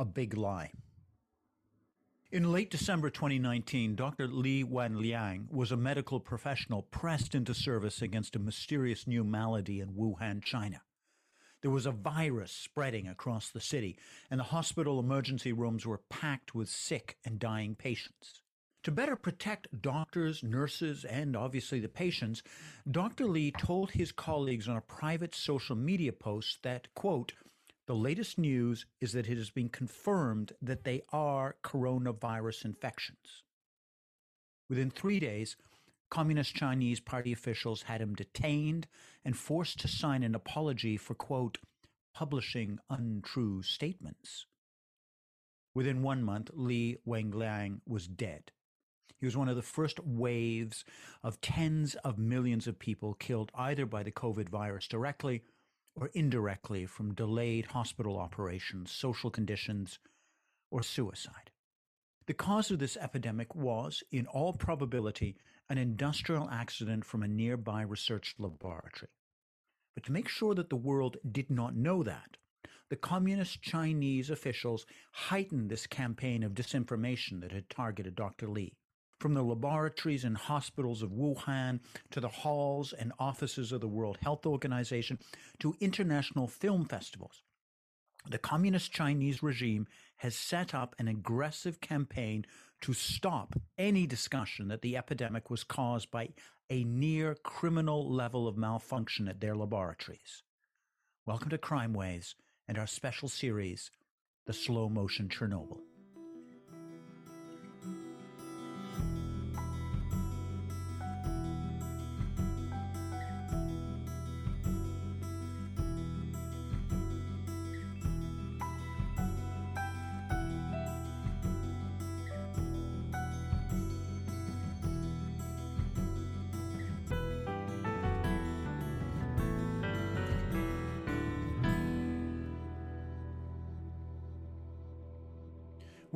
a big lie. In late December 2019, Dr. Li Wenliang was a medical professional pressed into service against a mysterious new malady in Wuhan, China. There was a virus spreading across the city, and the hospital emergency rooms were packed with sick and dying patients. To better protect doctors, nurses, and obviously the patients, Dr. Li told his colleagues on a private social media post that, quote, the latest news is that it has been confirmed that they are coronavirus infections. Within three days, Communist Chinese Party officials had him detained and forced to sign an apology for, quote, publishing untrue statements. Within one month, Li Wenliang was dead. He was one of the first waves of tens of millions of people killed either by the COVID virus directly or indirectly from delayed hospital operations, social conditions, or suicide. The cause of this epidemic was, in all probability, an industrial accident from a nearby research laboratory. But to make sure that the world did not know that, the communist Chinese officials heightened this campaign of disinformation that had targeted Dr. Li from the laboratories and hospitals of Wuhan to the halls and offices of the World Health Organization to international film festivals. The communist Chinese regime has set up an aggressive campaign to stop any discussion that the epidemic was caused by a near criminal level of malfunction at their laboratories. Welcome to Crime Waves and our special series, The Slow Motion Chernobyl.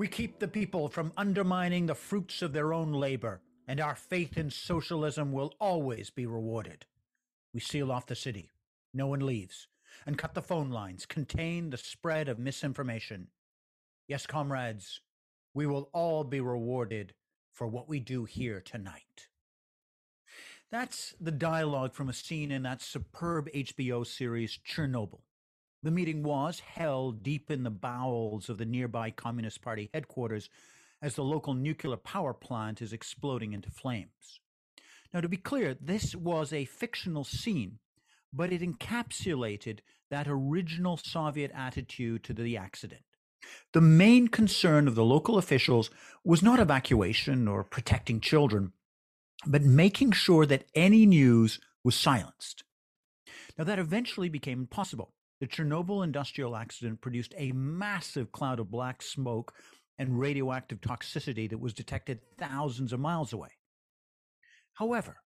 We keep the people from undermining the fruits of their own labor, and our faith in socialism will always be rewarded. We seal off the city. No one leaves. And cut the phone lines, contain the spread of misinformation. Yes, comrades, we will all be rewarded for what we do here tonight. That's the dialogue from a scene in that superb HBO series Chernobyl. The meeting was held deep in the bowels of the nearby Communist Party headquarters as the local nuclear power plant is exploding into flames. Now, to be clear, this was a fictional scene, but it encapsulated that original Soviet attitude to the accident. The main concern of the local officials was not evacuation or protecting children, but making sure that any news was silenced. Now, that eventually became impossible. The Chernobyl industrial accident produced a massive cloud of black smoke and radioactive toxicity that was detected thousands of miles away. However,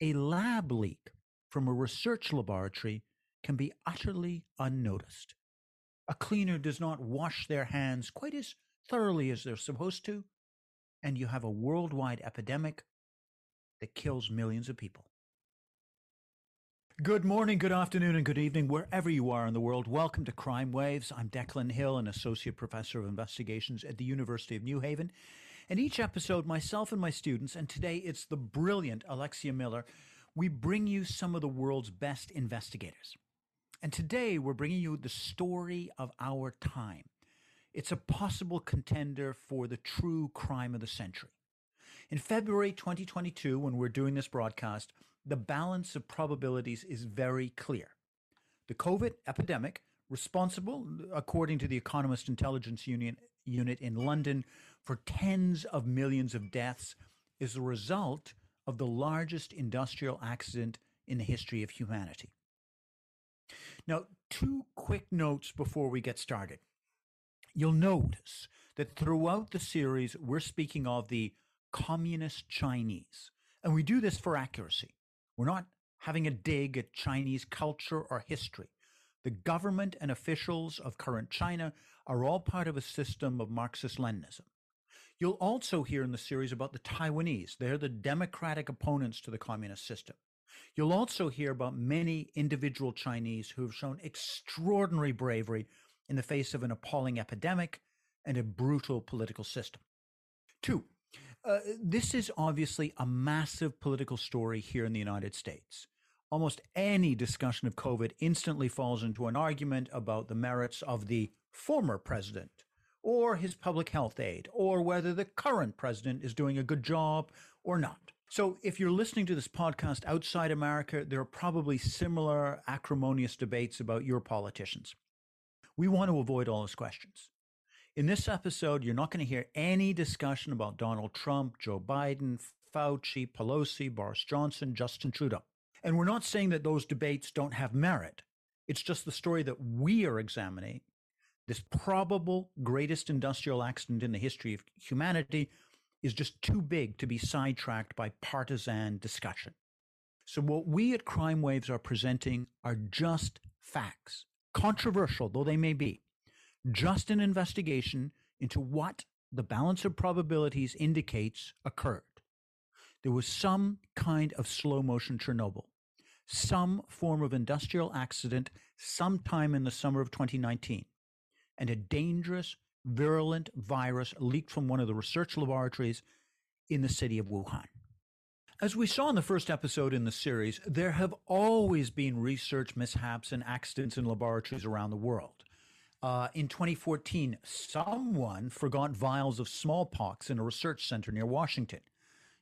a lab leak from a research laboratory can be utterly unnoticed. A cleaner does not wash their hands quite as thoroughly as they're supposed to, and you have a worldwide epidemic that kills millions of people. Good morning, good afternoon, and good evening, wherever you are in the world. Welcome to Crime Waves. I'm Declan Hill, an associate professor of investigations at the University of New Haven. In each episode, myself and my students, and today it's the brilliant Alexia Miller, we bring you some of the world's best investigators. And today we're bringing you the story of our time. It's a possible contender for the true crime of the century. In February 2022, when we're doing this broadcast, the balance of probabilities is very clear. The COVID epidemic, responsible, according to the Economist Intelligence Union, Unit in London, for tens of millions of deaths, is the result of the largest industrial accident in the history of humanity. Now, two quick notes before we get started. You'll notice that throughout the series, we're speaking of the communist Chinese, and we do this for accuracy. We're not having a dig at Chinese culture or history. The government and officials of current China are all part of a system of Marxist Leninism. You'll also hear in the series about the Taiwanese. They're the democratic opponents to the communist system. You'll also hear about many individual Chinese who have shown extraordinary bravery in the face of an appalling epidemic and a brutal political system. Two, uh, this is obviously a massive political story here in the United States. Almost any discussion of COVID instantly falls into an argument about the merits of the former president or his public health aide or whether the current president is doing a good job or not. So, if you're listening to this podcast outside America, there are probably similar acrimonious debates about your politicians. We want to avoid all those questions. In this episode, you're not going to hear any discussion about Donald Trump, Joe Biden, Fauci, Pelosi, Boris Johnson, Justin Trudeau. And we're not saying that those debates don't have merit. It's just the story that we are examining this probable greatest industrial accident in the history of humanity is just too big to be sidetracked by partisan discussion. So, what we at Crime Waves are presenting are just facts, controversial though they may be just an investigation into what the balance of probabilities indicates occurred. There was some kind of slow motion Chernobyl, some form of industrial accident sometime in the summer of 2019, and a dangerous, virulent virus leaked from one of the research laboratories in the city of Wuhan. As we saw in the first episode in the series, there have always been research mishaps and accidents in laboratories around the world. Uh, in 2014, someone forgot vials of smallpox in a research center near Washington.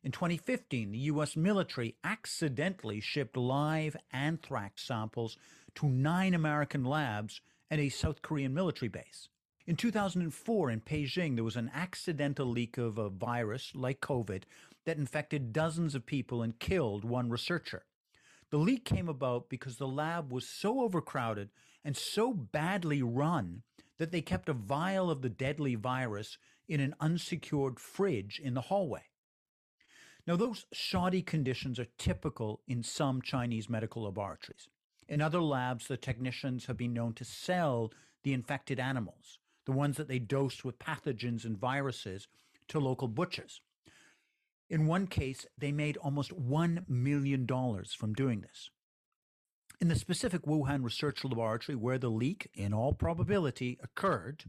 In 2015, the U.S. military accidentally shipped live anthrax samples to nine American labs and a South Korean military base. In 2004, in Beijing, there was an accidental leak of a virus like COVID that infected dozens of people and killed one researcher. The leak came about because the lab was so overcrowded and so badly run that they kept a vial of the deadly virus in an unsecured fridge in the hallway. Now, those shoddy conditions are typical in some Chinese medical laboratories. In other labs, the technicians have been known to sell the infected animals, the ones that they dosed with pathogens and viruses, to local butchers. In one case, they made almost $1 million from doing this. In the specific Wuhan research laboratory where the leak, in all probability, occurred,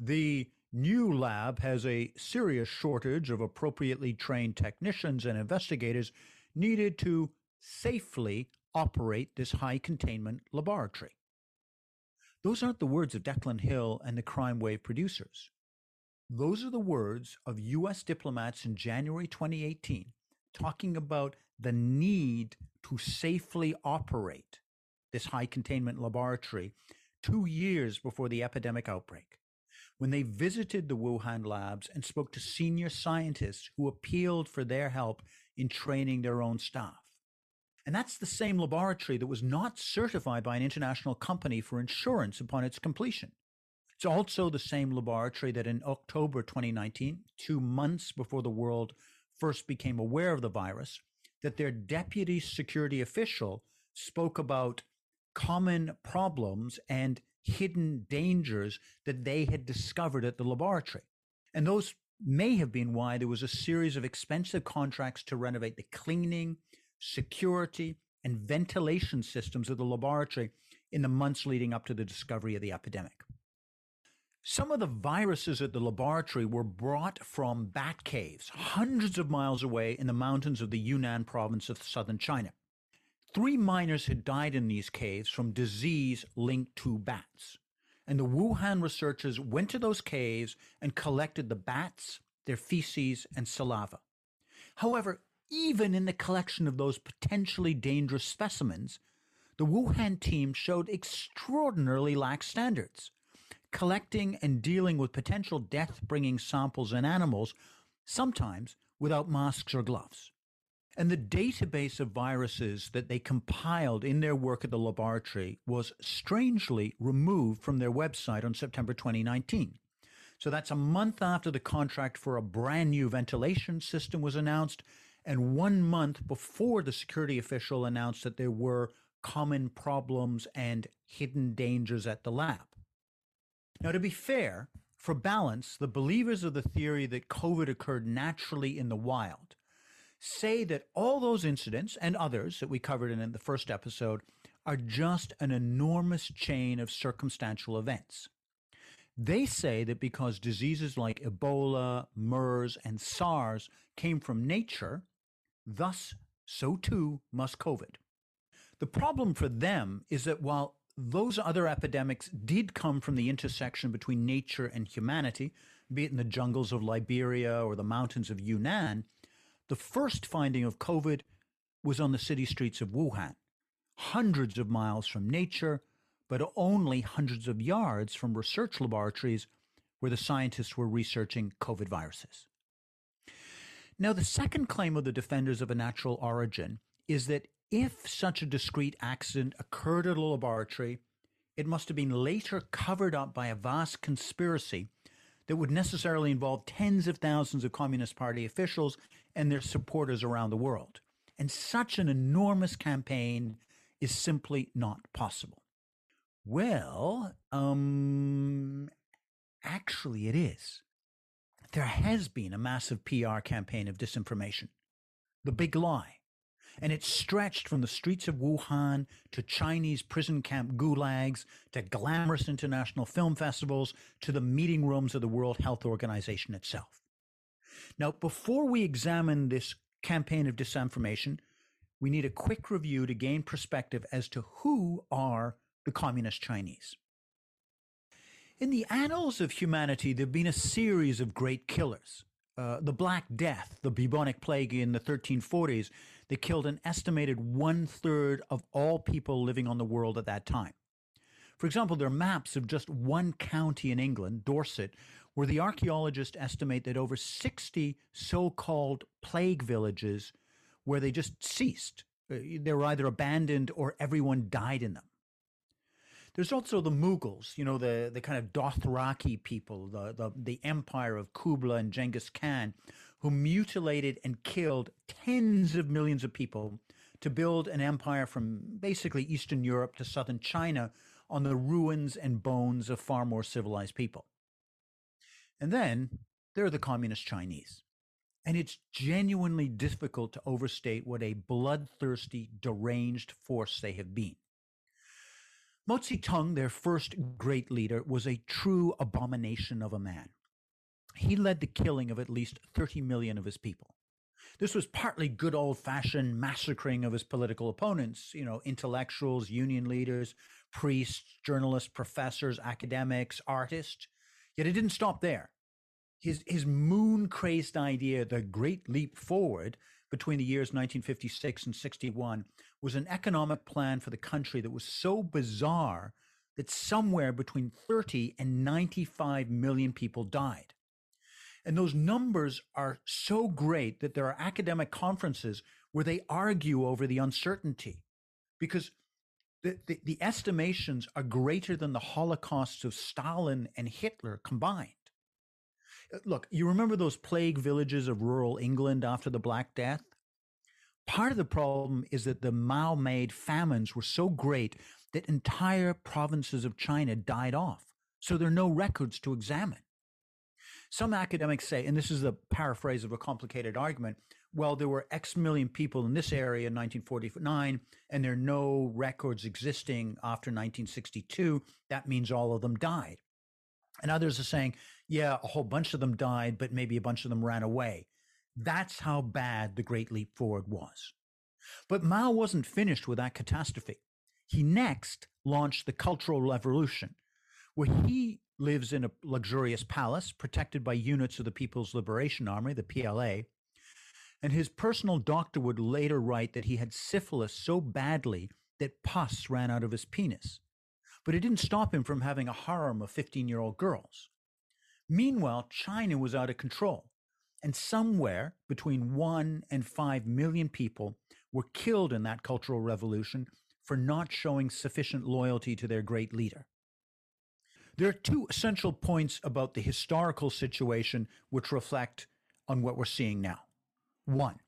the new lab has a serious shortage of appropriately trained technicians and investigators needed to safely operate this high containment laboratory. Those aren't the words of Declan Hill and the Crime Wave producers. Those are the words of U.S. diplomats in January 2018 talking about the need to safely operate this high containment laboratory two years before the epidemic outbreak, when they visited the Wuhan labs and spoke to senior scientists who appealed for their help in training their own staff. And that's the same laboratory that was not certified by an international company for insurance upon its completion. It's also the same laboratory that in October 2019, two months before the world first became aware of the virus, that their deputy security official spoke about common problems and hidden dangers that they had discovered at the laboratory. And those may have been why there was a series of expensive contracts to renovate the cleaning, security, and ventilation systems of the laboratory in the months leading up to the discovery of the epidemic. Some of the viruses at the laboratory were brought from bat caves hundreds of miles away in the mountains of the Yunnan province of southern China. Three miners had died in these caves from disease linked to bats. And the Wuhan researchers went to those caves and collected the bats, their feces, and saliva. However, even in the collection of those potentially dangerous specimens, the Wuhan team showed extraordinarily lax standards collecting and dealing with potential death bringing samples in animals, sometimes without masks or gloves. And the database of viruses that they compiled in their work at the laboratory was strangely removed from their website on September 2019. So that's a month after the contract for a brand new ventilation system was announced, and one month before the security official announced that there were common problems and hidden dangers at the lab. Now, to be fair, for balance, the believers of the theory that COVID occurred naturally in the wild say that all those incidents and others that we covered in the first episode are just an enormous chain of circumstantial events. They say that because diseases like Ebola, MERS, and SARS came from nature, thus so too must COVID. The problem for them is that while those other epidemics did come from the intersection between nature and humanity, be it in the jungles of Liberia or the mountains of Yunnan, the first finding of COVID was on the city streets of Wuhan, hundreds of miles from nature, but only hundreds of yards from research laboratories where the scientists were researching COVID viruses. Now, the second claim of the defenders of a natural origin is that if such a discrete accident occurred at a laboratory, it must have been later covered up by a vast conspiracy that would necessarily involve tens of thousands of Communist Party officials and their supporters around the world. And such an enormous campaign is simply not possible. Well, um, actually, it is there has been a massive PR campaign of disinformation. The big lie. And it stretched from the streets of Wuhan to Chinese prison camp gulags to glamorous international film festivals to the meeting rooms of the World Health Organization itself. Now, before we examine this campaign of disinformation, we need a quick review to gain perspective as to who are the Communist Chinese. In the annals of humanity, there have been a series of great killers. Uh, the Black Death, the bubonic plague in the 1340s, that killed an estimated one third of all people living on the world at that time. For example, there are maps of just one county in England, Dorset, where the archaeologists estimate that over 60 so called plague villages where they just ceased. Uh, they were either abandoned or everyone died in them. There's also the Mughals, you know, the, the kind of Dothraki people, the, the, the empire of Kublai and Genghis Khan, who mutilated and killed tens of millions of people to build an empire from basically Eastern Europe to southern China on the ruins and bones of far more civilized people. And then there are the communist Chinese. And it's genuinely difficult to overstate what a bloodthirsty, deranged force they have been. Mao Zedong, their first great leader, was a true abomination of a man. He led the killing of at least 30 million of his people. This was partly good old fashioned massacring of his political opponents, you know, intellectuals, union leaders, priests, journalists, professors, academics, artists. Yet it didn't stop there. His, his moon crazed idea, the great leap forward between the years 1956 and 61, was an economic plan for the country that was so bizarre that somewhere between 30 and 95 million people died. And those numbers are so great that there are academic conferences where they argue over the uncertainty because the, the, the estimations are greater than the holocausts of Stalin and Hitler combined. Uh, look, you remember those plague villages of rural England after the Black Death? Part of the problem is that the Mao made famines were so great that entire provinces of China died off. So there are no records to examine. Some academics say, and this is a paraphrase of a complicated argument, well, there were X million people in this area in 1949, and there are no records existing after 1962. That means all of them died. And others are saying, yeah, a whole bunch of them died, but maybe a bunch of them ran away. That's how bad the Great Leap Forward was. But Mao wasn't finished with that catastrophe. He next launched the Cultural Revolution, where he lives in a luxurious palace protected by units of the People's Liberation Army, the PLA. And his personal doctor would later write that he had syphilis so badly that pus ran out of his penis. But it didn't stop him from having a harem of 15 year old girls. Meanwhile, China was out of control and somewhere between one and five million people were killed in that cultural revolution for not showing sufficient loyalty to their great leader. There are two essential points about the historical situation which reflect on what we're seeing now. One,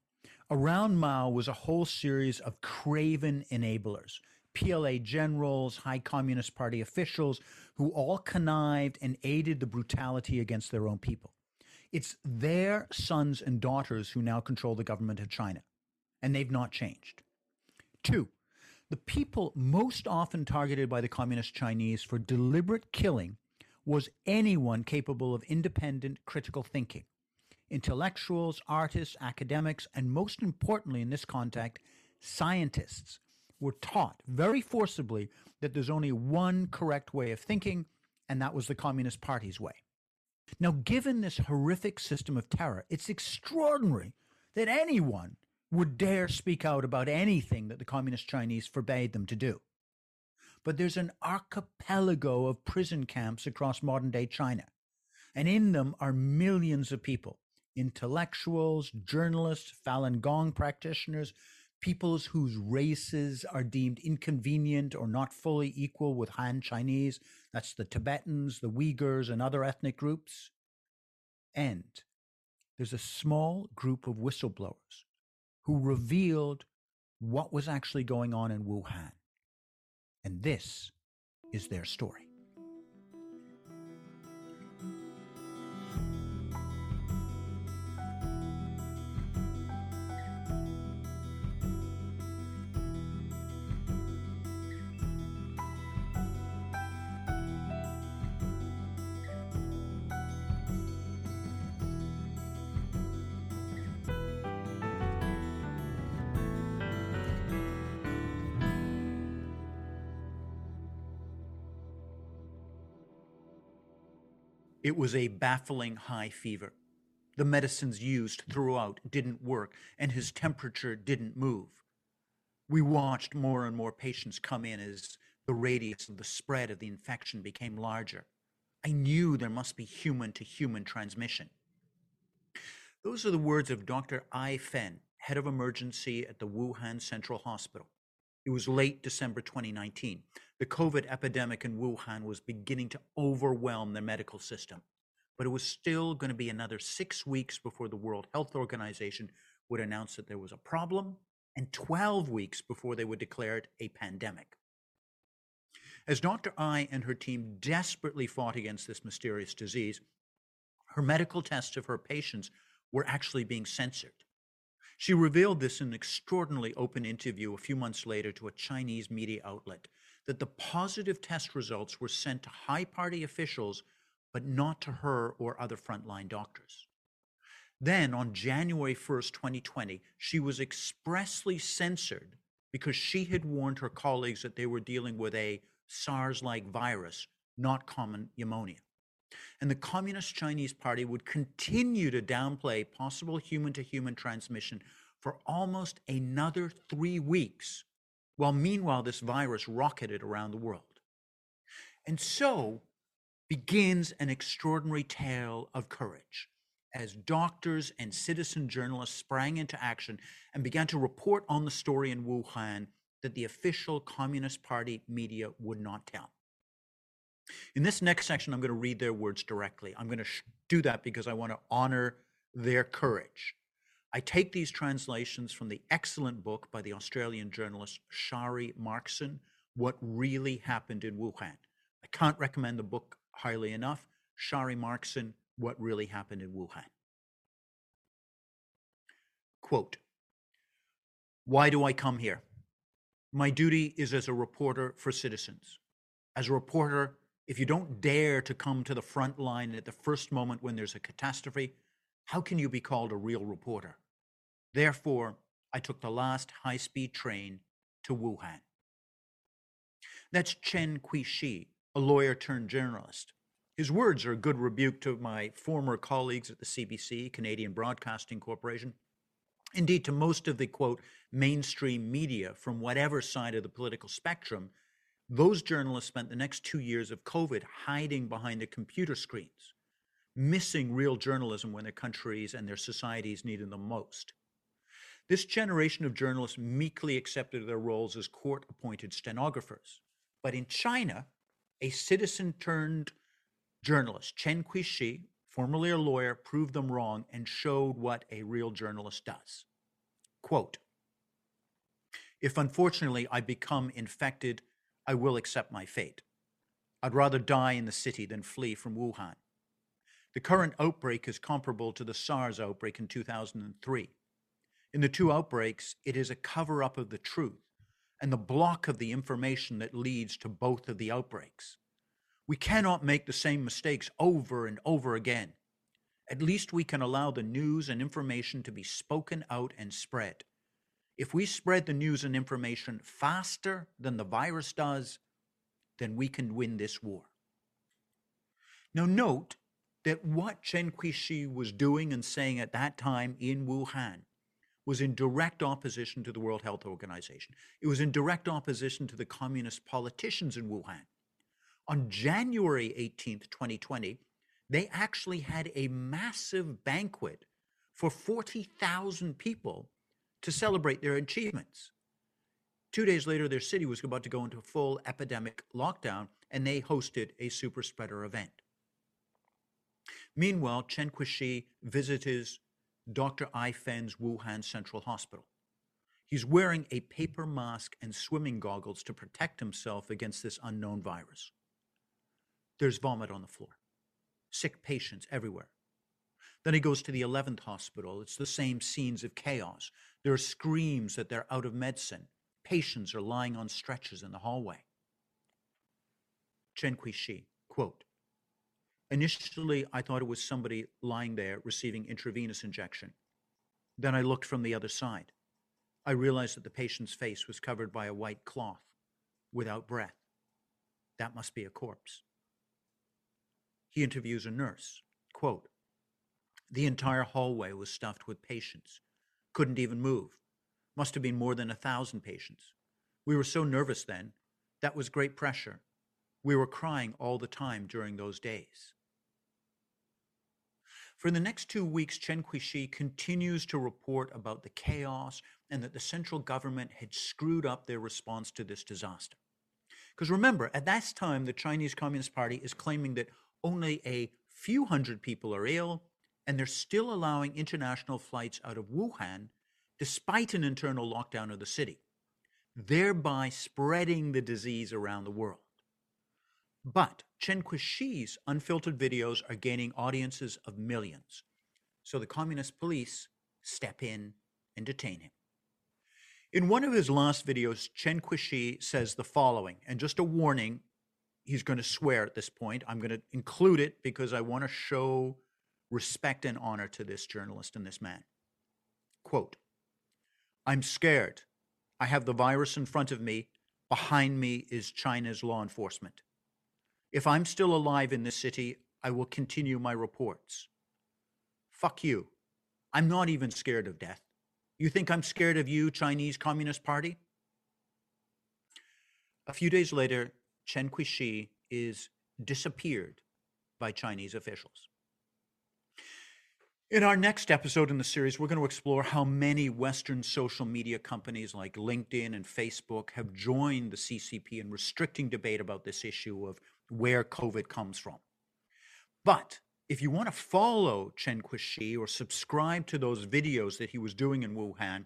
around Mao was a whole series of craven enablers, PLA generals, high Communist Party officials, who all connived and aided the brutality against their own people. It's their sons and daughters who now control the government of China, and they've not changed. Two, the people most often targeted by the communist Chinese for deliberate killing was anyone capable of independent critical thinking. Intellectuals, artists, academics, and most importantly in this context, scientists were taught very forcibly that there's only one correct way of thinking, and that was the Communist Party's way. Now, given this horrific system of terror, it's extraordinary that anyone would dare speak out about anything that the Communist Chinese forbade them to do. But there's an archipelago of prison camps across modern day China, and in them are millions of people intellectuals, journalists, Falun Gong practitioners, peoples whose races are deemed inconvenient or not fully equal with Han Chinese. That's the Tibetans, the Uyghurs, and other ethnic groups. And there's a small group of whistleblowers who revealed what was actually going on in Wuhan. And this is their story. It was a baffling high fever. The medicines used throughout didn't work, and his temperature didn't move. We watched more and more patients come in as the radius of the spread of the infection became larger. I knew there must be human to human transmission. Those are the words of Dr. Ai Fen, head of emergency at the Wuhan Central Hospital. It was late December 2019 the COVID epidemic in Wuhan was beginning to overwhelm the medical system. But it was still going to be another six weeks before the World Health Organization would announce that there was a problem, and 12 weeks before they would declare it a pandemic. As Dr. Ai and her team desperately fought against this mysterious disease, her medical tests of her patients were actually being censored. She revealed this in an extraordinarily open interview a few months later to a Chinese media outlet that the positive test results were sent to high party officials, but not to her or other frontline doctors. Then, on January 1st, 2020, she was expressly censored because she had warned her colleagues that they were dealing with a SARS like virus, not common pneumonia. And the Communist Chinese Party would continue to downplay possible human to human transmission for almost another three weeks while meanwhile this virus rocketed around the world. And so begins an extraordinary tale of courage as doctors and citizen journalists sprang into action and began to report on the story in Wuhan that the official Communist Party media would not tell. In this next section, I'm going to read their words directly. I'm going to do that because I want to honor their courage. I take these translations from the excellent book by the Australian journalist Shari Markson, What Really Happened in Wuhan. I can't recommend the book highly enough. Shari Markson, What Really Happened in Wuhan. Quote Why do I come here? My duty is as a reporter for citizens. As a reporter, if you don't dare to come to the front line at the first moment when there's a catastrophe, how can you be called a real reporter? Therefore, I took the last high speed train to Wuhan. That's Chen Qiushi, a lawyer turned journalist. His words are a good rebuke to my former colleagues at the CBC, Canadian Broadcasting Corporation, indeed to most of the quote mainstream media from whatever side of the political spectrum. Those journalists spent the next two years of COVID hiding behind the computer screens missing real journalism when their countries and their societies needed them most. This generation of journalists meekly accepted their roles as court appointed stenographers. But in China, a citizen turned journalist, Chen Qiushi, formerly a lawyer, proved them wrong and showed what a real journalist does. Quote If unfortunately I become infected, I will accept my fate. I'd rather die in the city than flee from Wuhan. The current outbreak is comparable to the SARS outbreak in 2003. In the two outbreaks, it is a cover up of the truth and the block of the information that leads to both of the outbreaks. We cannot make the same mistakes over and over again. At least we can allow the news and information to be spoken out and spread. If we spread the news and information faster than the virus does, then we can win this war. Now, note that what Chen Qiushi was doing and saying at that time in Wuhan was in direct opposition to the World Health Organization. It was in direct opposition to the communist politicians in Wuhan. On January 18th, 2020, they actually had a massive banquet for 40,000 people to celebrate their achievements. Two days later, their city was about to go into full epidemic lockdown, and they hosted a super spreader event. Meanwhile, Chen Qiushi visits Dr. Ai Fen's Wuhan Central Hospital. He's wearing a paper mask and swimming goggles to protect himself against this unknown virus. There's vomit on the floor, sick patients everywhere. Then he goes to the 11th hospital. It's the same scenes of chaos. There are screams that they're out of medicine. Patients are lying on stretchers in the hallway. Chen Qiushi, quote, Initially, I thought it was somebody lying there receiving intravenous injection. Then I looked from the other side. I realized that the patient's face was covered by a white cloth without breath. That must be a corpse. He interviews a nurse. Quote, the entire hallway was stuffed with patients. Couldn't even move. Must have been more than a thousand patients. We were so nervous then. That was great pressure. We were crying all the time during those days. For the next two weeks, Chen Qiushi continues to report about the chaos and that the central government had screwed up their response to this disaster. Because remember, at that time, the Chinese Communist Party is claiming that only a few hundred people are ill, and they're still allowing international flights out of Wuhan despite an internal lockdown of the city, thereby spreading the disease around the world. But Chen Qiushi's unfiltered videos are gaining audiences of millions. So the communist police step in and detain him. In one of his last videos, Chen Qiushi says the following, and just a warning, he's going to swear at this point. I'm going to include it because I want to show respect and honor to this journalist and this man. Quote, I'm scared. I have the virus in front of me. Behind me is China's law enforcement. If I'm still alive in this city, I will continue my reports. Fuck you. I'm not even scared of death. You think I'm scared of you, Chinese Communist Party? A few days later, Chen Qiushi is disappeared by Chinese officials. In our next episode in the series, we're going to explore how many Western social media companies like LinkedIn and Facebook have joined the CCP in restricting debate about this issue of where COVID comes from. But if you want to follow Chen Qiushi or subscribe to those videos that he was doing in Wuhan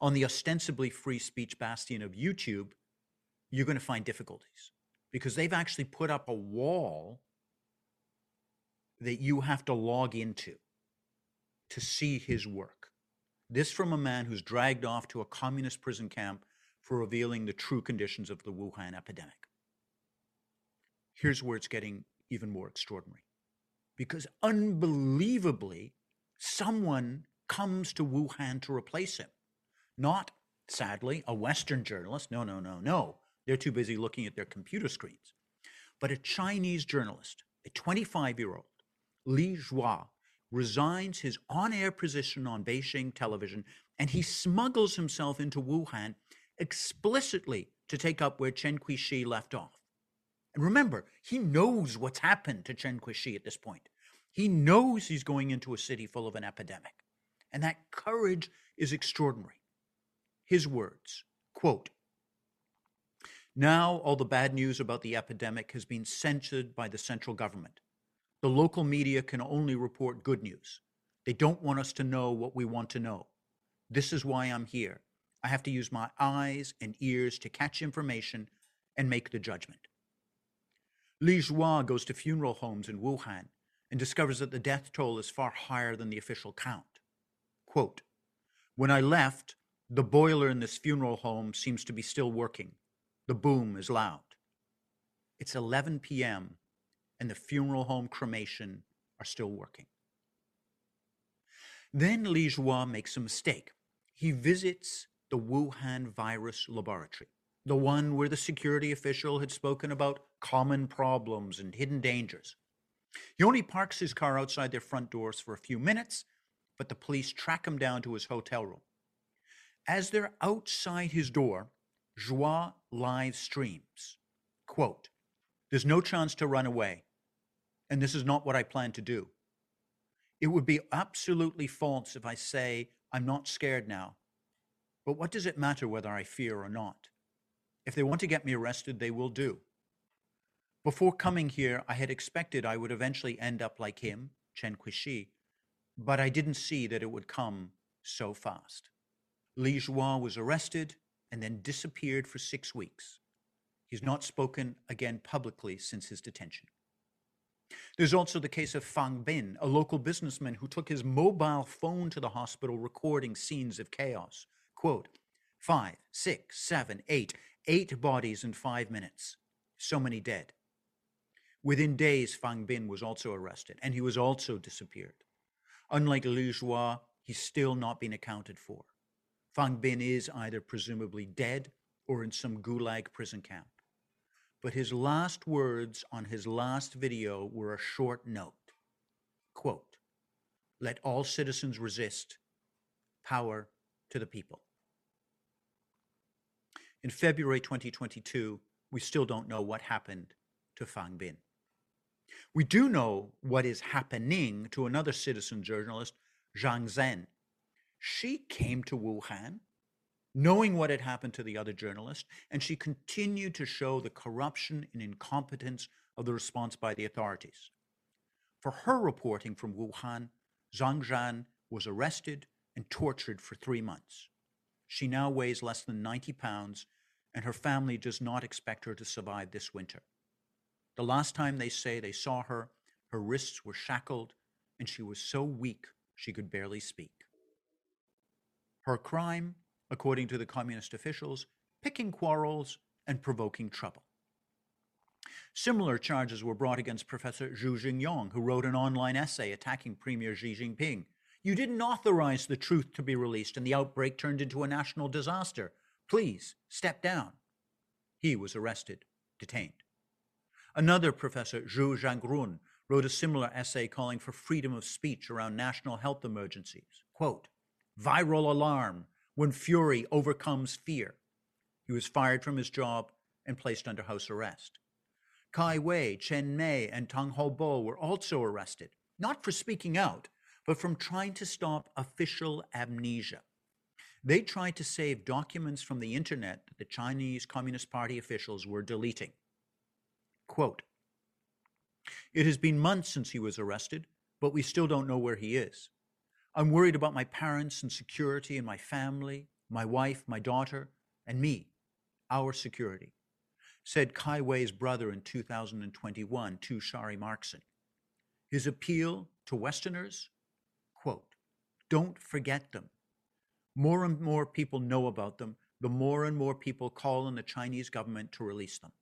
on the ostensibly free speech bastion of YouTube, you're going to find difficulties because they've actually put up a wall that you have to log into to see his work. This from a man who's dragged off to a communist prison camp for revealing the true conditions of the Wuhan epidemic. Here's where it's getting even more extraordinary. Because unbelievably, someone comes to Wuhan to replace him. Not, sadly, a Western journalist. No, no, no, no. They're too busy looking at their computer screens. But a Chinese journalist, a 25 year old, Li Zehua, resigns his on air position on Beijing television and he smuggles himself into Wuhan explicitly to take up where Chen Qiushi left off. Remember, he knows what's happened to Chen Qiushi at this point. He knows he's going into a city full of an epidemic. And that courage is extraordinary. His words, quote, now all the bad news about the epidemic has been censored by the central government. The local media can only report good news. They don't want us to know what we want to know. This is why I'm here. I have to use my eyes and ears to catch information and make the judgment. Li Zehua goes to funeral homes in Wuhan and discovers that the death toll is far higher than the official count. Quote, when I left, the boiler in this funeral home seems to be still working. The boom is loud. It's 11 p.m., and the funeral home cremation are still working. Then Li Zhuo makes a mistake. He visits the Wuhan virus laboratory, the one where the security official had spoken about common problems and hidden dangers. He only parks his car outside their front doors for a few minutes, but the police track him down to his hotel room. As they're outside his door, Zhuo live streams, quote, There's no chance to run away, and this is not what I plan to do. It would be absolutely false if I say I'm not scared now. But what does it matter whether I fear or not? If they want to get me arrested, they will do. Before coming here, I had expected I would eventually end up like him, Chen Qiushi, but I didn't see that it would come so fast. Li Zhuo was arrested and then disappeared for six weeks. He's not spoken again publicly since his detention. There's also the case of Fang Bin, a local businessman who took his mobile phone to the hospital recording scenes of chaos. Quote, five, six, seven, eight, eight bodies in five minutes. So many dead. Within days, Fang Bin was also arrested, and he was also disappeared. Unlike Liu Zhuo, he's still not been accounted for. Fang Bin is either presumably dead or in some gulag prison camp. But his last words on his last video were a short note. Quote, let all citizens resist, power to the people. In February 2022, we still don't know what happened to Fang Bin. We do know what is happening to another citizen journalist, Zhang Zhan. She came to Wuhan knowing what had happened to the other journalist, and she continued to show the corruption and incompetence of the response by the authorities. For her reporting from Wuhan, Zhang Zhan was arrested and tortured for three months. She now weighs less than 90 pounds, and her family does not expect her to survive this winter. The last time they say they saw her, her wrists were shackled, and she was so weak she could barely speak. Her crime, according to the communist officials, picking quarrels and provoking trouble. Similar charges were brought against Professor Xu Zhiyong, who wrote an online essay attacking Premier Xi Jinping. You didn't authorize the truth to be released, and the outbreak turned into a national disaster. Please step down. He was arrested, detained. Another professor, Xu Zhangrun, wrote a similar essay calling for freedom of speech around national health emergencies. Quote, viral alarm when fury overcomes fear. He was fired from his job and placed under house arrest. Cai Wei, Chen Mei, and Tang Hongbo were also arrested, not for speaking out, but from trying to stop official amnesia. They tried to save documents from the internet that the Chinese Communist Party officials were deleting. Quote, It has been months since he was arrested, but we still don't know where he is. I'm worried about my parents and security and my family, my wife, my daughter, and me, our security, said Cai Wei's brother in 2021 to Shari Markson. His appeal to Westerners, don't forget them. More and more people know about them, the more and more people call on the Chinese government to release them.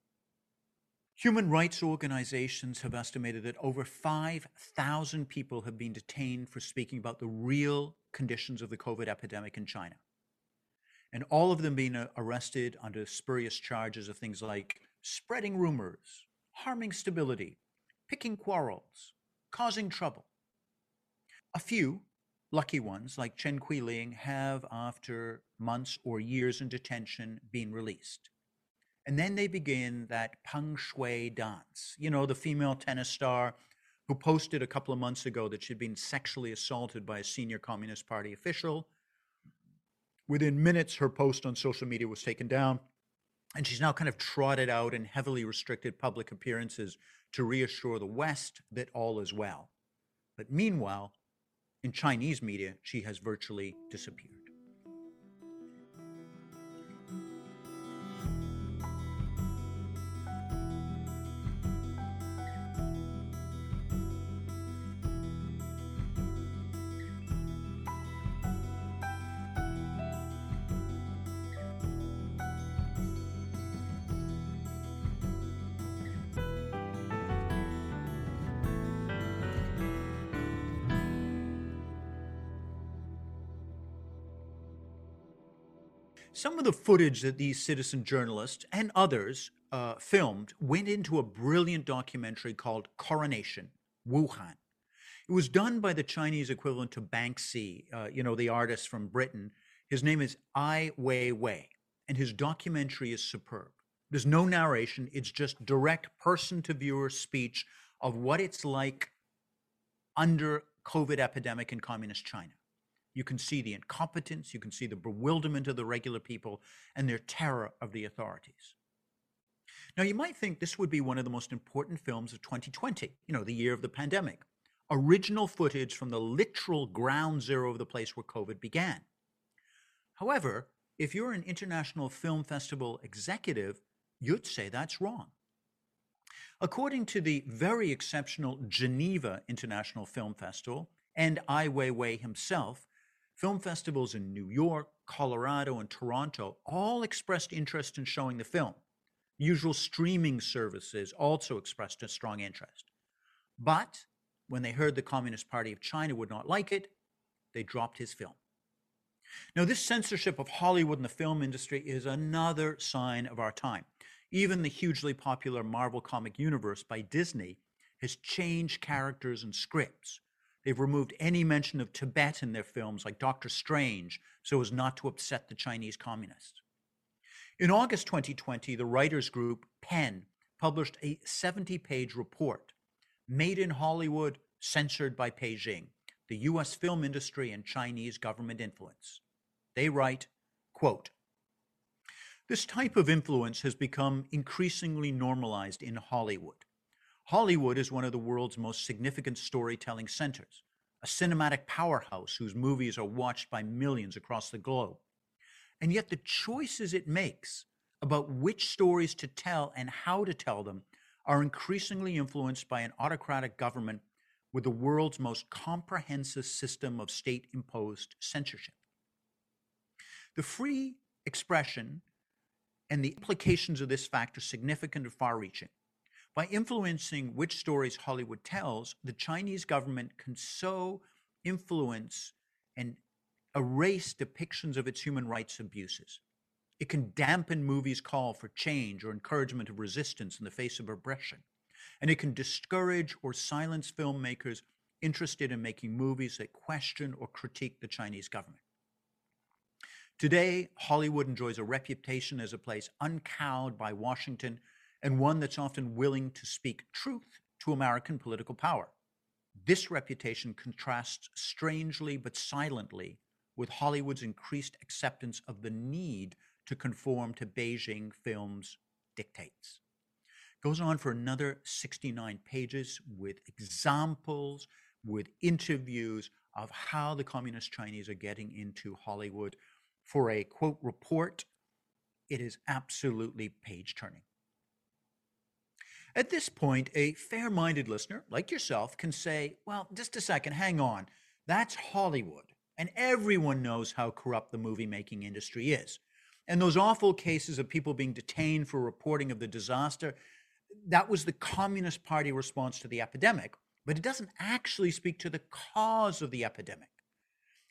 Human rights organizations have estimated that over 5,000 people have been detained for speaking about the real conditions of the COVID epidemic in China. And all of them being uh, arrested under spurious charges of things like spreading rumors, harming stability, picking quarrels, causing trouble. A few, lucky ones like Chen Qiling, have, after months or years in detention, been released. And then they begin that Peng Shuai dance. You know, the female tennis star who posted a couple of months ago that she'd been sexually assaulted by a senior Communist Party official. Within minutes, her post on social media was taken down, and she's now kind of trotted out in heavily restricted public appearances to reassure the West that all is well. But meanwhile, in Chinese media, she has virtually disappeared. The footage that these citizen journalists and others uh, filmed went into a brilliant documentary called Coronation Wuhan. It was done by the Chinese equivalent to Banksy, uh, you know, the artist from Britain. His name is Ai Weiwei, and his documentary is superb. There's no narration, it's just direct person to viewer speech of what it's like under COVID epidemic in communist China. You can see the incompetence, you can see the bewilderment of the regular people and their terror of the authorities. Now, you might think this would be one of the most important films of 2020, you know, the year of the pandemic. Original footage from the literal ground zero of the place where COVID began. However, if you're an international film festival executive, you'd say that's wrong. According to the very exceptional Geneva International Film Festival and Ai Weiwei himself, film festivals in New York, Colorado, and Toronto all expressed interest in showing the film. Usual streaming services also expressed a strong interest. But when they heard the Communist Party of China would not like it, they dropped his film. Now, this censorship of Hollywood and the film industry is another sign of our time. Even the hugely popular Marvel comic universe by Disney has changed characters and scripts. They've removed any mention of Tibet in their films, like Doctor Strange, so as not to upset the Chinese communists. In August 2020, the writers group PEN published a 70 page report Made in Hollywood, Censored by Beijing The U.S. Film Industry and Chinese Government Influence. They write, quote, this type of influence has become increasingly normalized in Hollywood. Hollywood is one of the world's most significant storytelling centers, a cinematic powerhouse whose movies are watched by millions across the globe. And yet, the choices it makes about which stories to tell and how to tell them are increasingly influenced by an autocratic government with the world's most comprehensive system of state imposed censorship. The free expression and the implications of this fact are significant and far reaching. By influencing which stories Hollywood tells, the Chinese government can so influence and erase depictions of its human rights abuses. It can dampen movies' call for change or encouragement of resistance in the face of oppression. And it can discourage or silence filmmakers interested in making movies that question or critique the Chinese government. Today, Hollywood enjoys a reputation as a place uncowed by Washington and one that's often willing to speak truth to American political power. This reputation contrasts strangely but silently with Hollywood's increased acceptance of the need to conform to Beijing film's dictates. Goes on for another 69 pages with examples, with interviews of how the communist Chinese are getting into Hollywood. For a quote report, it is absolutely page turning. At this point, a fair minded listener like yourself can say, well, just a second, hang on. That's Hollywood. And everyone knows how corrupt the movie making industry is. And those awful cases of people being detained for reporting of the disaster, that was the Communist Party response to the epidemic, but it doesn't actually speak to the cause of the epidemic.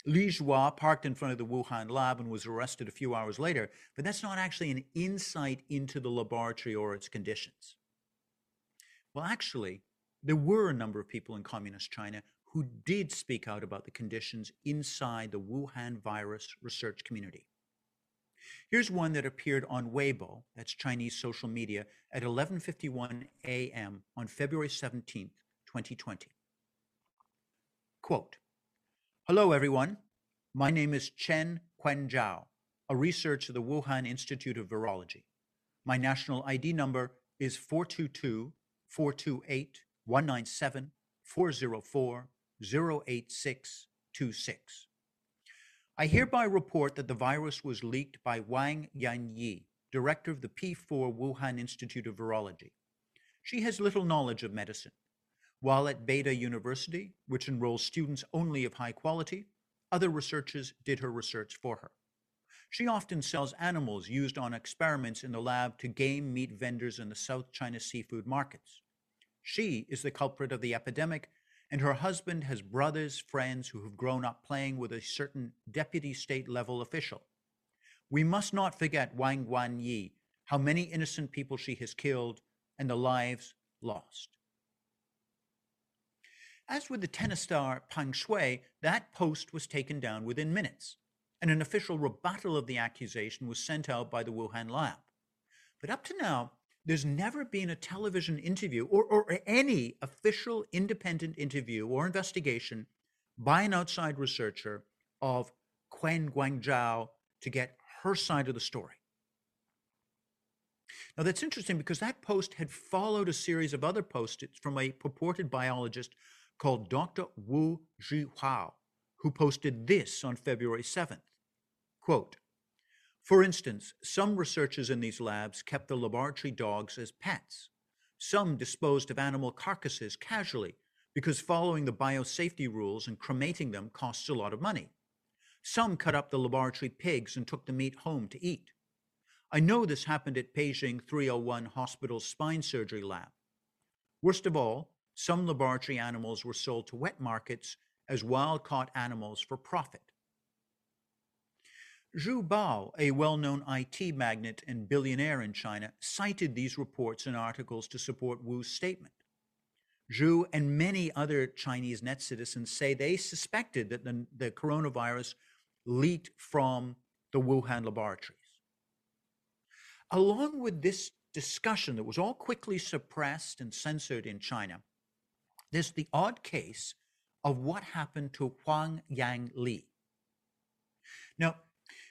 Li Zehua parked in front of the Wuhan lab and was arrested a few hours later, but that's not actually an insight into the laboratory or its conditions. Well, actually, there were a number of people in communist China who did speak out about the conditions inside the Wuhan virus research community. Here's one that appeared on Weibo, that's Chinese social media, at 11:51 a.m. on February 17, 2020. Quote: Hello everyone. My name is Chen Quanjiao, a researcher at the Wuhan Institute of Virology. My national ID number is 422 428 197 404 08626. I hereby report that the virus was leaked by Wang Yanyi, director of the P4 Wuhan Institute of Virology. She has little knowledge of medicine. While at Beida University, which enrolls students only of high quality, other researchers did her research for her. She often sells animals used on experiments in the lab to game meat vendors in the South China seafood markets. She is the culprit of the epidemic, and her husband has brothers, friends who have grown up playing with a certain deputy state level official. We must not forget Wang Yanyi, how many innocent people she has killed and the lives lost. As with the tennis star Peng Shuai, that post was taken down within minutes, and an official rebuttal of the accusation was sent out by the Wuhan lab. But up to now, there's never been a television interview or, or any official independent interview or investigation by an outside researcher of Chen Quanjiao to get her side of the story. Now, that's interesting because that post had followed a series of other posts from a purported biologist called Dr. Wu Zhihao, who posted this on February 7th. Quote, for instance, some researchers in these labs kept the laboratory dogs as pets. Some disposed of animal carcasses casually because following the biosafety rules and cremating them costs a lot of money. Some cut up the laboratory pigs and took the meat home to eat. I know this happened at Beijing 301 Hospital's spine surgery lab. Worst of all, some laboratory animals were sold to wet markets as wild caught animals for profit. Zhu Bao, a well known IT magnate and billionaire in China, cited these reports and articles to support Wu's statement. Zhu and many other Chinese net citizens say they suspected that the, the coronavirus leaked from the Wuhan laboratories. Along with this discussion that was all quickly suppressed and censored in China, there's the odd case of what happened to Huang Yanling. Now,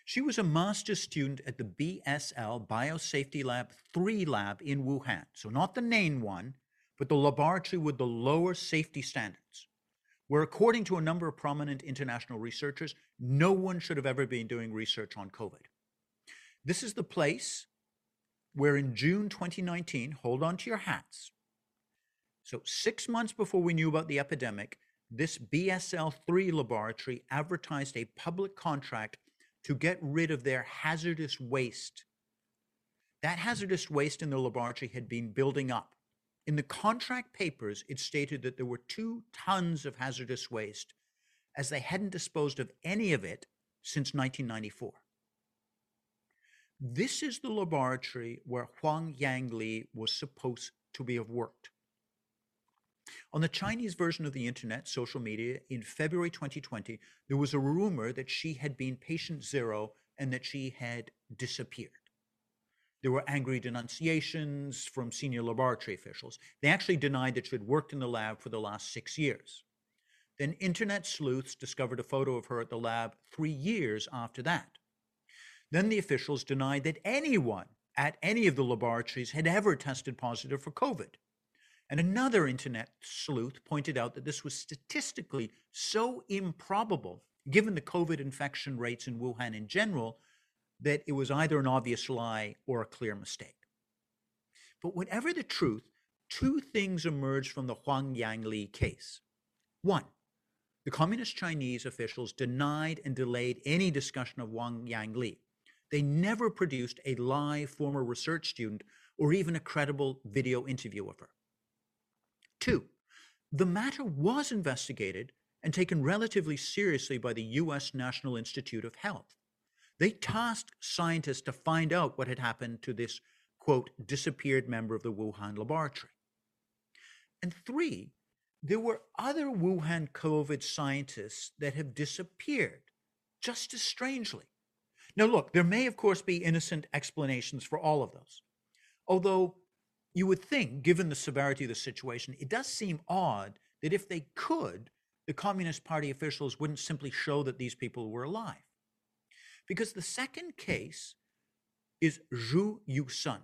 she was a master's student at the BSL Biosafety Lab 3 lab in Wuhan. So, not the main one, but the laboratory with the lower safety standards, where, according to a number of prominent international researchers, no one should have ever been doing research on COVID. This is the place where in June 2019, hold on to your hats. So, six months before we knew about the epidemic, this BSL 3 laboratory advertised a public contract to get rid of their hazardous waste. That hazardous waste in the laboratory had been building up. In the contract papers, it stated that there were two tons of hazardous waste, as they hadn't disposed of any of it since 1994. This is the laboratory where Huang Yanling was supposed to be have worked. On the Chinese version of the internet, social media, in February 2020, there was a rumor that she had been patient zero and that she had disappeared. There were angry denunciations from senior laboratory officials. They actually denied that she had worked in the lab for the last six years. Then internet sleuths discovered a photo of her at the lab three years after that. Then the officials denied that anyone at any of the laboratories had ever tested positive for COVID. And another internet sleuth pointed out that this was statistically so improbable, given the COVID infection rates in Wuhan in general, that it was either an obvious lie or a clear mistake. But whatever the truth, two things emerged from the Huang Yanling case. One, the communist Chinese officials denied and delayed any discussion of Wang Yangli. They never produced a live former research student or even a credible video interview of her. Two, the matter was investigated and taken relatively seriously by the U.S. National Institute of Health. They tasked scientists to find out what had happened to this, quote, disappeared member of the Wuhan laboratory. And three, there were other Wuhan COVID scientists that have disappeared just as strangely. Now, look, there may, of course, be innocent explanations for all of those. Although you would think, given the severity of the situation, it does seem odd that if they could, the Communist Party officials wouldn't simply show that these people were alive. Because the second case is Zhou Yusen.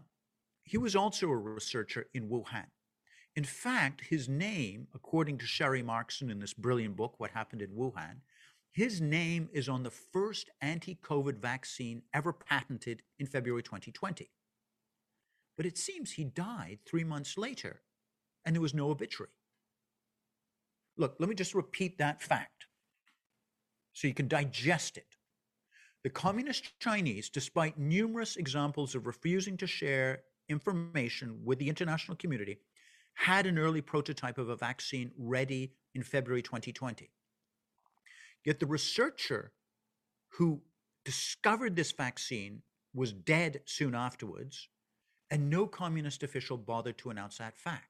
He was also a researcher in Wuhan. In fact, his name, according to Sharri Markson in this brilliant book, What Happened in Wuhan, his name is on the first anti COVID vaccine ever patented in February 2020. But it seems he died three months later and there was no obituary. Look, let me just repeat that fact so you can digest it. The communist Chinese, despite numerous examples of refusing to share information with the international community, had an early prototype of a vaccine ready in February 2020. Yet the researcher who discovered this vaccine, was dead soon afterwards, and no communist official bothered to announce that fact.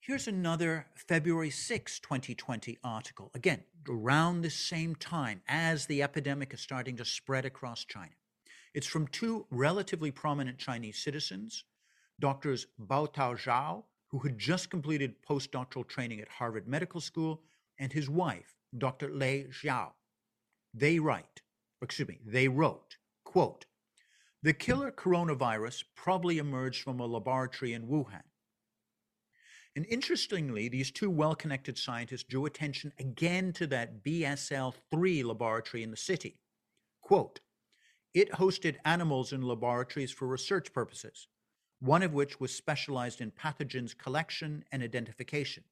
Here's another February 6, 2020 article, again, around the same time as the epidemic is starting to spread across China. It's from two relatively prominent Chinese citizens, doctors Botao Xiao, who had just completed postdoctoral training at Harvard Medical School, and his wife, Dr. Lei Xiao. They write, excuse me, they wrote, quote, the killer coronavirus probably emerged from a laboratory in Wuhan. And interestingly, these two well connected scientists drew attention again to that BSL 3 laboratory in the city. Quote, it hosted animals in laboratories for research purposes, one of which was specialized in pathogens collection and identification.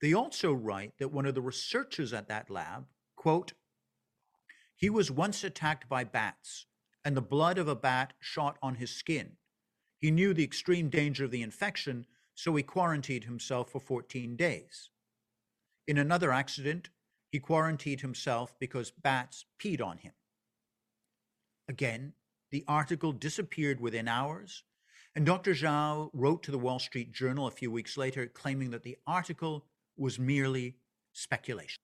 They also write that one of the researchers at that lab, quote, he was once attacked by bats, and the blood of a bat shot on his skin. He knew the extreme danger of the infection, so he quarantined himself for 14 days. In another accident, he quarantined himself because bats peed on him. Again, the article disappeared within hours, and Dr. Xiao wrote to the Wall Street Journal a few weeks later claiming that the article was merely speculation.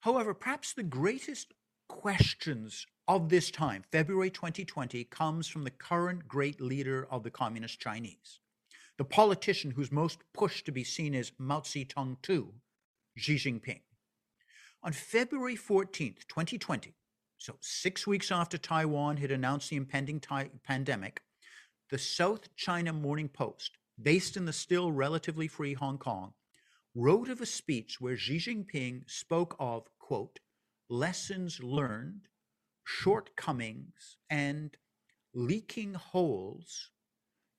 However, perhaps the greatest questions of this time, February 2020, comes from the current great leader of the Communist Chinese, the politician who's most pushed to be seen as Mao Zedong too, Xi Jinping. On February 14th, 2020, so six weeks after Taiwan had announced the impending pandemic, the South China Morning Post, based in the still relatively free Hong Kong, wrote of a speech where Xi Jinping spoke of, quote, lessons learned, shortcomings, and leaking holes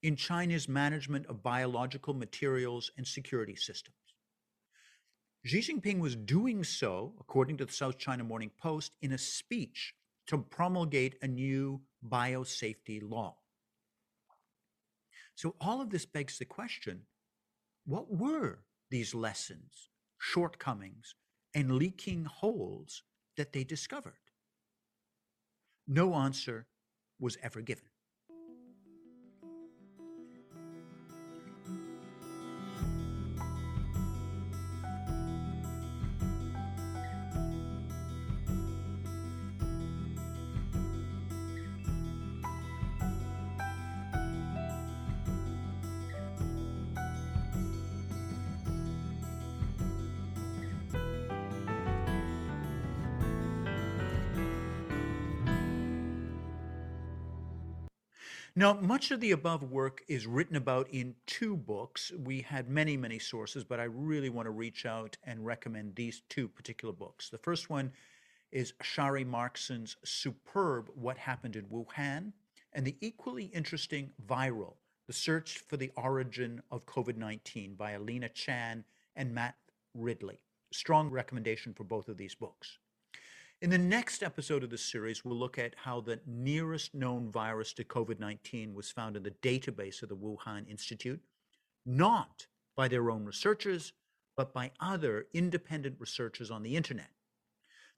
in China's management of biological materials and security systems. Xi Jinping was doing so, according to the South China Morning Post, in a speech to promulgate a new biosafety law. So, all of this begs the question what were these lessons, shortcomings, and leaking holes that they discovered? No answer was ever given. Now, much of the above work is written about in two books. We had many, many sources, but I really want to reach out and recommend these two particular books. The first one is Sharri Markson's superb What Happened in Wuhan, and the equally interesting Viral The Search for the Origin of COVID 19 by Alina Chan and Matt Ridley. Strong recommendation for both of these books. In the next episode of this series, we'll look at how the nearest known virus to COVID 19 was found in the database of the Wuhan Institute, not by their own researchers, but by other independent researchers on the internet.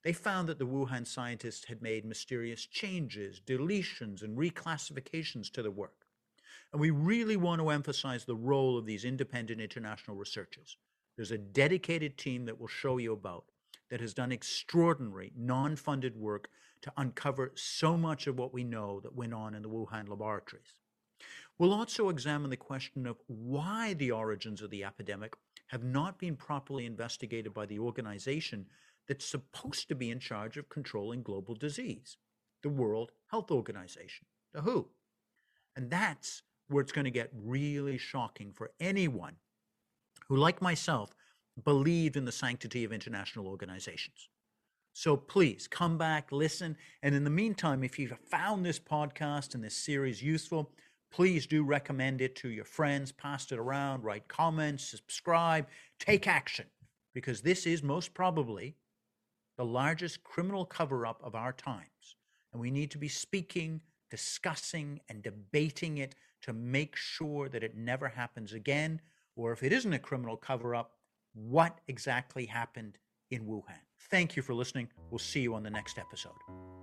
They found that the Wuhan scientists had made mysterious changes, deletions, and reclassifications to the work. And we really want to emphasize the role of these independent international researchers. There's a dedicated team that we'll show you about that has done extraordinary non funded work to uncover so much of what we know that went on in the Wuhan laboratories. We'll also examine the question of why the origins of the epidemic have not been properly investigated by the organization that's supposed to be in charge of controlling global disease, the World Health Organization, the WHO. And that's where it's going to get really shocking for anyone who, like myself, believed in the sanctity of international organizations. So please come back, listen. And in the meantime, if you've found this podcast and this series useful, please do recommend it to your friends, pass it around, write comments, subscribe, take action, because this is most probably the largest criminal cover up of our times. And we need to be speaking, discussing, and debating it to make sure that it never happens again. Or if it isn't a criminal cover up, what exactly happened in Wuhan. Thank you for listening. We'll see you on the next episode.